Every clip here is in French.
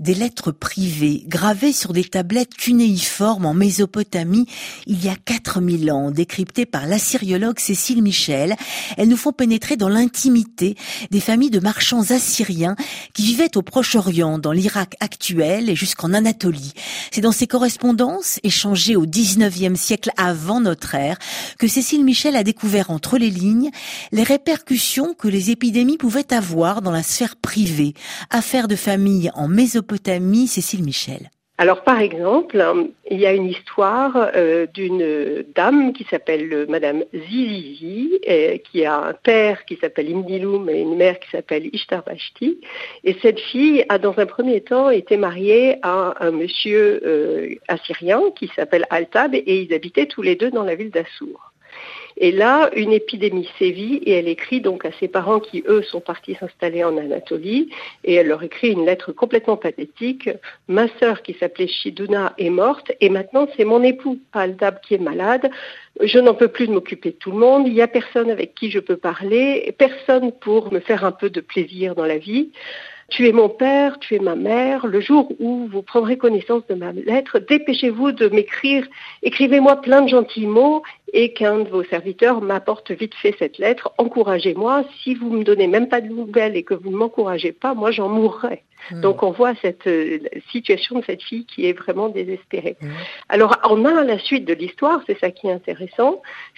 Des lettres privées gravées sur des tablettes cunéiformes en Mésopotamie il y a 4000 ans, décryptées par l'assyriologue Cécile Michel. Elles nous font pénétrer dans l'intimité des familles de marchands assyriens qui vivaient au Proche-Orient, dans l'Irak actuel et jusqu'en Anatolie. C'est dans ces correspondances, échangées au 19e siècle avant notre ère, que Cécile Michel a découvert entre les lignes les répercussions que les épidémies pouvaient avoir dans la sphère privée. Affaires de famille en Mésopotamie Alors par exemple, il y a une histoire euh, d'une dame qui s'appelle euh, Madame Zizizi, et qui a un père qui s'appelle Imdiloum et une mère qui s'appelle Ishtarbashti. Et cette fille a dans un premier temps été mariée à un monsieur euh, assyrien qui s'appelle Altab et ils habitaient tous les deux dans la ville d'Assour. Et là, une épidémie sévit et elle écrit donc à ses parents qui, eux, sont partis s'installer en Anatolie et elle leur écrit une lettre complètement pathétique. Ma sœur qui s'appelait Shiduna est morte et maintenant c'est mon époux Aldab qui est malade. Je n'en peux plus de m'occuper de tout le monde. Il n'y a personne avec qui je peux parler, personne pour me faire un peu de plaisir dans la vie. Tu es mon père, tu es ma mère. Le jour où vous prendrez connaissance de ma lettre, dépêchez-vous de m'écrire. Écrivez-moi plein de gentils mots et qu'un de vos serviteurs m'apporte vite fait cette lettre. Encouragez-moi. Si vous me donnez même pas de nouvelles et que vous ne m'encouragez pas, moi j'en mourrai. Hmm. Donc on voit cette euh, situation de cette fille qui est vraiment désespérée. Hmm. Alors on a la suite de l'histoire, c'est ça qui est intéressant.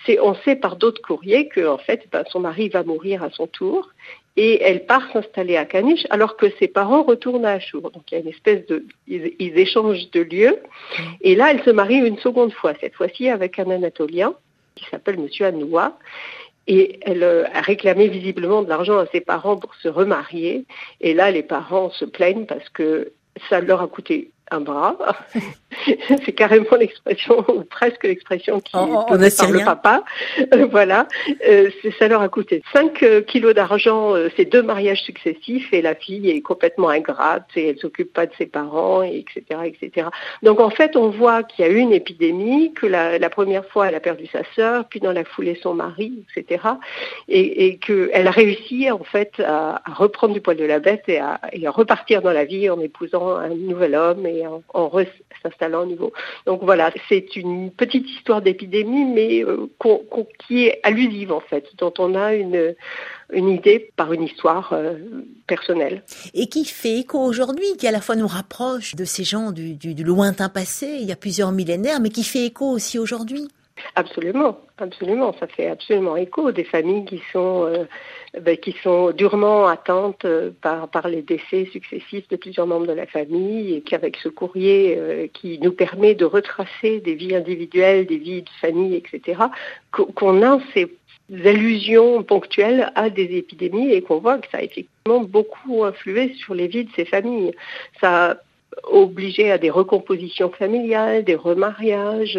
C'est on sait par d'autres courriers que en fait ben, son mari va mourir à son tour et elle part s'installer à Caniche alors que ses parents retournent à Achour. Donc il y a une espèce de... Ils, échangent de lieux. Et là, elle se marie une seconde fois, cette fois-ci avec un Anatolien qui s'appelle Monsieur Anoua. Et elle euh, a réclamé visiblement de l'argent à ses parents pour se remarier. Et là, les parents se plaignent parce que ça leur a coûté un bras. c'est carrément l'expression, ou presque l'expression qui en, par le papa. Euh, voilà, euh, ça leur a coûté 5 euh, kilos d'argent, ces deux mariages successifs, et la fille est complètement ingrate, et elle s'occupe pas de ses parents, et etc., etc. Donc en fait, on voit qu'il y a eu une épidémie, que la, première fois, elle a perdu sa sœur, puis dans la foulée, son mari, etc., et, et qu'elle a réussi, en fait, à, reprendre du poil de la bête et à, et à repartir dans la vie en épousant un nouvel homme et en, en s'installant Donc voilà, c'est une petite histoire d'épidémie, mais euh, qui est allusive en fait, dont on a une, idée par une histoire euh, personnelle. Et qui fait écho aujourd'hui, qui à la fois nous rapproche de ces gens du lointain passé, il y a plusieurs millénaires, mais qui fait écho aussi aujourd'hui. Absolument, absolument. Ça fait absolument écho des familles qui sont, euh, ben, qui sont durement atteintes euh, par, par les décès successifs de plusieurs membres de la famille et qu'avec ce courrier euh, qui nous permet de retracer des vies individuelles, des vies de famille, etc., qu'on a ces allusions ponctuelles à des épidémies et qu'on voit que ça a effectivement beaucoup influé sur les vies de ces familles. Ça obligés à des recompositions familiales, des remariages,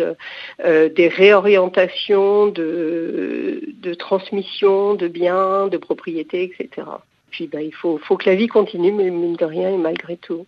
euh, des réorientations de, de, transmission de biens, de propriétés, etc. Puis ben, il faut, faut que la vie continue, mais mine de rien et malgré tout.